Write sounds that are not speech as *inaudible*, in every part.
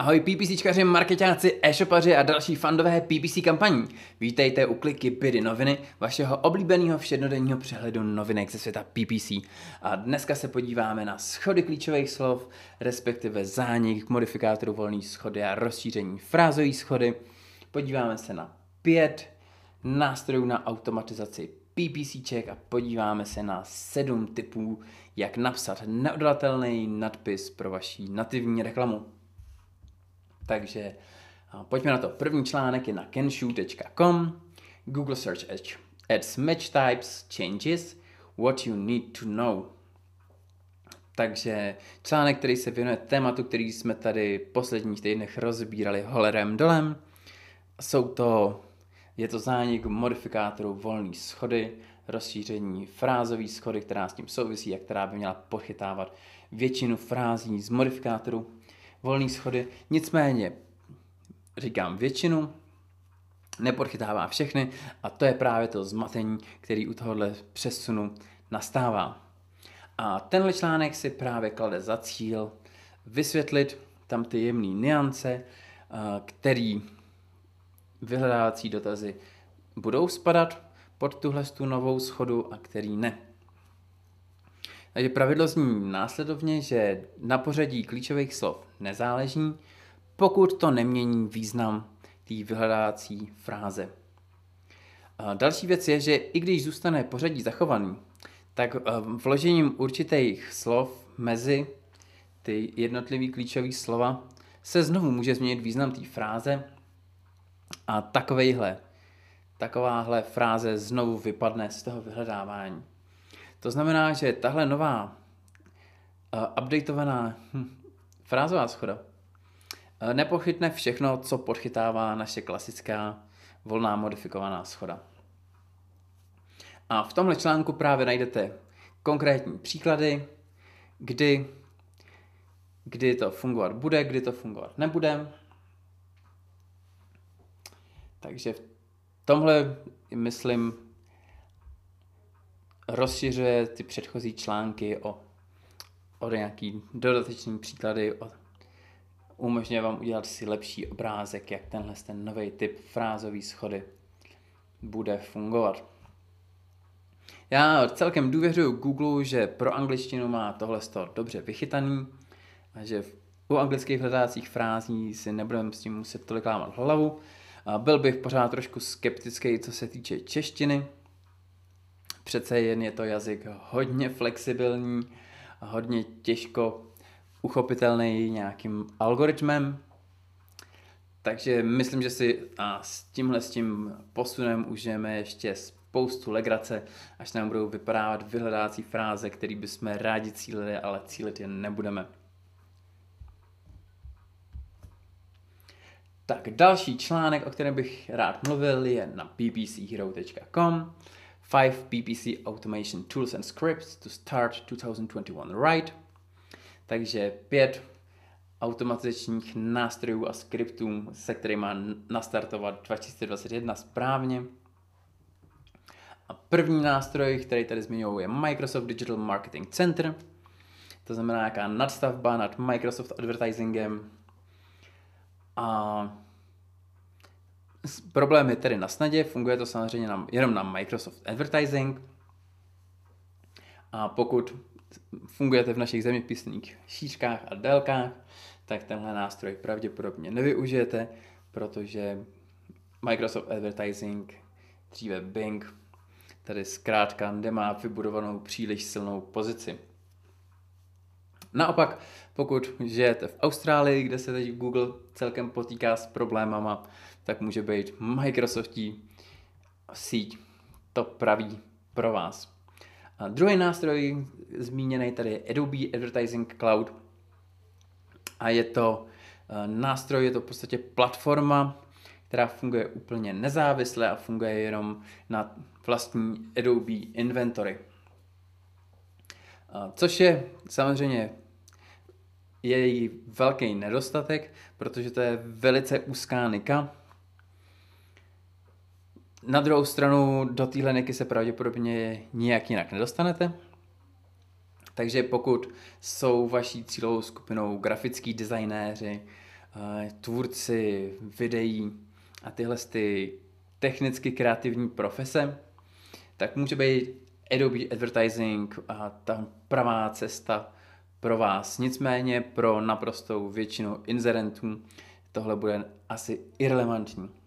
Ahoj PPCčkaři, marketáci, e-shopaři a další fandové PPC kampaní. Vítejte u kliky Bydy noviny, vašeho oblíbeného všednodenního přehledu novinek ze světa PPC. A dneska se podíváme na schody klíčových slov, respektive zánik, modifikátorů volný schody a rozšíření frázové schody. Podíváme se na pět nástrojů na automatizaci PPCček a podíváme se na sedm typů, jak napsat neodolatelný nadpis pro vaši nativní reklamu. Takže pojďme na to. První článek je na kenshu.com. Google Search Ads Match Types Changes What You Need to Know. Takže článek, který se věnuje tématu, který jsme tady v posledních týdnech rozbírali holerem dolem. Jsou to, je to zánik modifikátorů volné schody, rozšíření frázové schody, která s tím souvisí a která by měla pochytávat většinu frází z modifikátorů volné schody. Nicméně, říkám většinu, nepodchytává všechny a to je právě to zmatení, který u tohohle přesunu nastává. A tenhle článek si právě klade za cíl vysvětlit tam ty jemné niance, který vyhledávací dotazy budou spadat pod tuhle tu novou schodu a který ne. Takže pravidlo zní následovně, že na pořadí klíčových slov nezáleží, pokud to nemění význam té vyhledávací fráze. A další věc je, že i když zůstane pořadí zachovaný, tak eh, vložením určitých slov mezi ty jednotlivé klíčové slova se znovu může změnit význam té fráze a takovejhle, takováhle fráze znovu vypadne z toho vyhledávání. To znamená, že tahle nová uh, updateovaná hm, frázová schoda uh, nepochytne všechno, co podchytává naše klasická volná modifikovaná schoda. A v tomhle článku právě najdete konkrétní příklady, kdy, kdy to fungovat bude, kdy to fungovat nebude. Takže v tomhle, myslím, rozšiřuje ty předchozí články o, o nějaký dodatečný příklady, o, umožňuje vám udělat si lepší obrázek, jak tenhle ten nový typ frázový schody bude fungovat. Já celkem důvěřuji Google, že pro angličtinu má tohle dobře vychytaný a že u anglických hledácích frází si nebudeme s tím muset tolik lámat hlavu. Byl bych pořád trošku skeptický, co se týče češtiny, Přece jen je to jazyk hodně flexibilní, hodně těžko uchopitelný nějakým algoritmem. Takže myslím, že si a s tímhle s tím posunem užijeme ještě spoustu legrace, až nám budou vypadávat vyhledávací fráze, který bychom rádi cílili, ale cílit je nebudeme. Tak další článek, o kterém bych rád mluvil, je na bbchero.com. 5 PPC automation tools and scripts to start 2021 right. Takže pět automatizačních nástrojů a skriptů, se kterými má nastartovat 2021 správně. A první nástroj, který tady zmiňuji, je Microsoft Digital Marketing Center. To znamená nějaká nadstavba nad Microsoft Advertisingem. A Problém je tedy na snadě, funguje to samozřejmě na, jenom na Microsoft Advertising. A pokud fungujete v našich zeměpisných šířkách a délkách, tak tenhle nástroj pravděpodobně nevyužijete, protože Microsoft Advertising, dříve Bing, tady zkrátka nemá vybudovanou příliš silnou pozici. Naopak, pokud žijete v Austrálii, kde se teď Google celkem potýká s problémama, tak může být Microsoftí síť to praví pro vás. A druhý nástroj zmíněný tady je Adobe Advertising Cloud a je to eh, nástroj, je to v podstatě platforma, která funguje úplně nezávisle a funguje jenom na vlastní Adobe Inventory. Což je samozřejmě její velký nedostatek, protože to je velice úzká nika. Na druhou stranu do téhle niky se pravděpodobně nijak jinak nedostanete. Takže pokud jsou vaší cílovou skupinou grafický designéři, tvůrci videí a tyhle ty technicky kreativní profese, tak může být Adobe Advertising a ta pravá cesta pro vás. Nicméně pro naprostou většinu inzerentů tohle bude asi irrelevantní.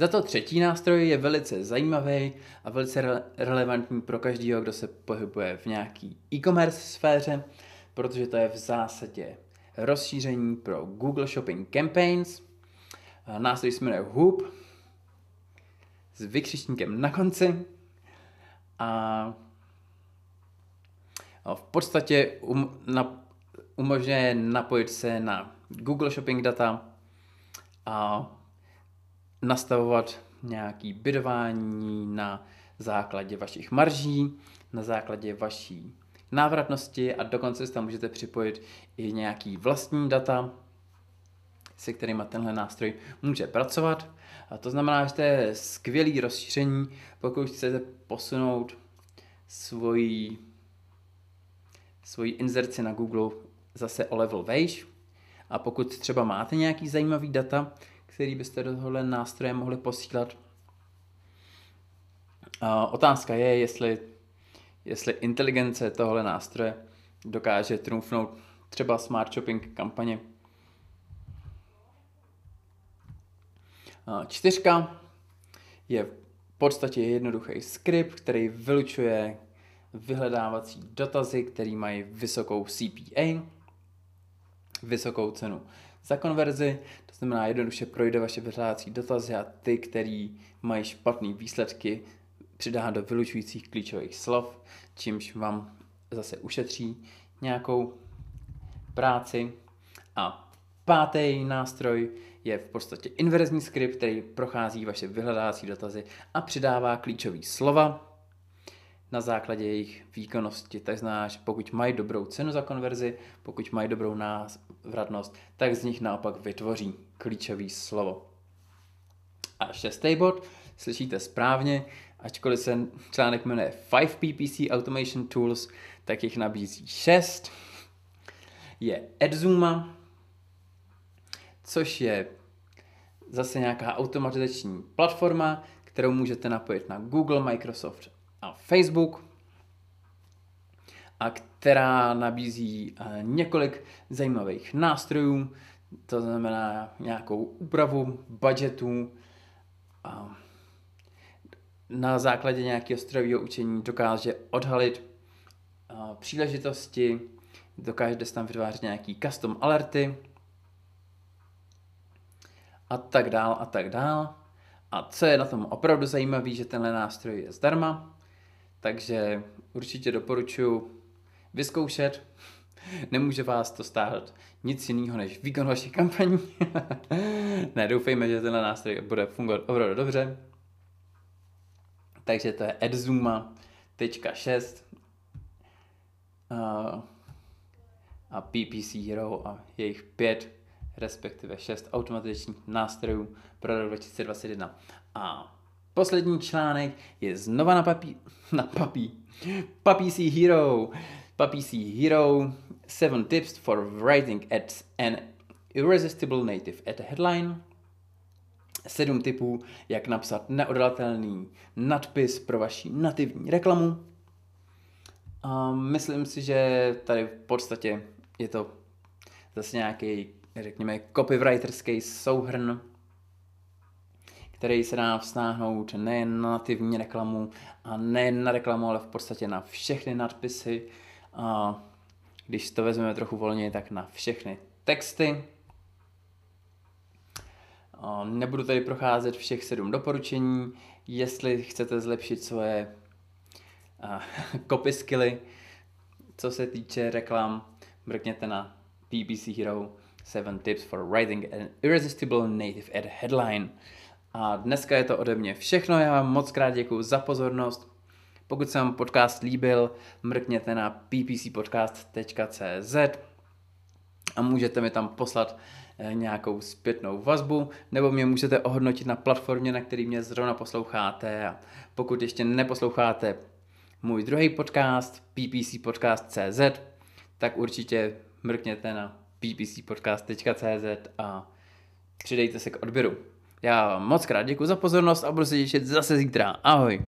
Za to třetí nástroj je velice zajímavý a velice re- relevantní pro každého, kdo se pohybuje v nějaký e-commerce sféře, protože to je v zásadě rozšíření pro Google Shopping Campaigns. Nástroj se jmenuje Hoop s vykřičníkem na konci a v podstatě um, na, umožňuje napojit se na Google Shopping data a nastavovat nějaký bydování na základě vašich marží, na základě vaší návratnosti a dokonce si tam můžete připojit i nějaký vlastní data, se kterými tenhle nástroj může pracovat. A to znamená, že to je skvělý rozšíření, pokud chcete posunout svoji, svoji inzerci na Google zase o level vejš. A pokud třeba máte nějaký zajímavý data, který byste do tohohle nástroje mohli posílat. Otázka je, jestli, jestli inteligence tohle nástroje dokáže trumfnout třeba smart shopping kampaně. Čtyřka je v podstatě jednoduchý skript, který vylučuje vyhledávací dotazy, který mají vysokou CPA, vysokou cenu za konverzi, to znamená jednoduše projde vaše vyhledávací dotazy a ty, který mají špatné výsledky, přidá do vylučujících klíčových slov, čímž vám zase ušetří nějakou práci. A pátý nástroj je v podstatě inverzní skript, který prochází vaše vyhledávací dotazy a přidává klíčové slova, na základě jejich výkonnosti. Tak že pokud mají dobrou cenu za konverzi, pokud mají dobrou návratnost, tak z nich naopak vytvoří klíčový slovo. A šestý bod, slyšíte správně, ačkoliv se článek jmenuje 5 PPC Automation Tools, tak jich nabízí 6. Je AdZooma, což je zase nějaká automatizační platforma, kterou můžete napojit na Google, Microsoft a Facebook, a která nabízí eh, několik zajímavých nástrojů, to znamená nějakou úpravu budgetu a na základě nějakého strojového učení dokáže odhalit eh, příležitosti, dokáže tam vytvářet nějaký custom alerty a tak dál a tak dál. A co je na tom opravdu zajímavé, že tenhle nástroj je zdarma, takže určitě doporučuji vyzkoušet. *laughs* Nemůže vás to stát nic jiného než výkon vašich kampaní. *laughs* ne, doufejme, že tenhle nástroj bude fungovat opravdu dobře. Takže to je edzuma.6 a, a PPC Hero a jejich pět, respektive šest automatičních nástrojů pro rok 2021. A Poslední článek je znova na papí... na papí... Papí C Hero. Papí C Hero. Seven tips for writing at an irresistible native at a headline. Sedm tipů, jak napsat neodolatelný nadpis pro vaši nativní reklamu. A myslím si, že tady v podstatě je to zase nějaký, řekněme, copywriterský souhrn který se dá vztáhnout nejen na nativní reklamu a nejen na reklamu, ale v podstatě na všechny nadpisy. A když to vezmeme trochu volně, tak na všechny texty. A nebudu tady procházet všech sedm doporučení. Jestli chcete zlepšit svoje *laughs* copy skilly, co se týče reklam, mrkněte na PPC Hero 7 tips for writing an irresistible native ad headline. A dneska je to ode mě všechno. Já vám moc krát děkuji za pozornost. Pokud se vám podcast líbil, mrkněte na ppcpodcast.cz a můžete mi tam poslat eh, nějakou zpětnou vazbu, nebo mě můžete ohodnotit na platformě, na který mě zrovna posloucháte. A pokud ještě neposloucháte můj druhý podcast, ppcpodcast.cz, tak určitě mrkněte na ppcpodcast.cz a přidejte se k odběru. Já moc krát děkuji za pozornost a budu se těšit zase zítra. Ahoj.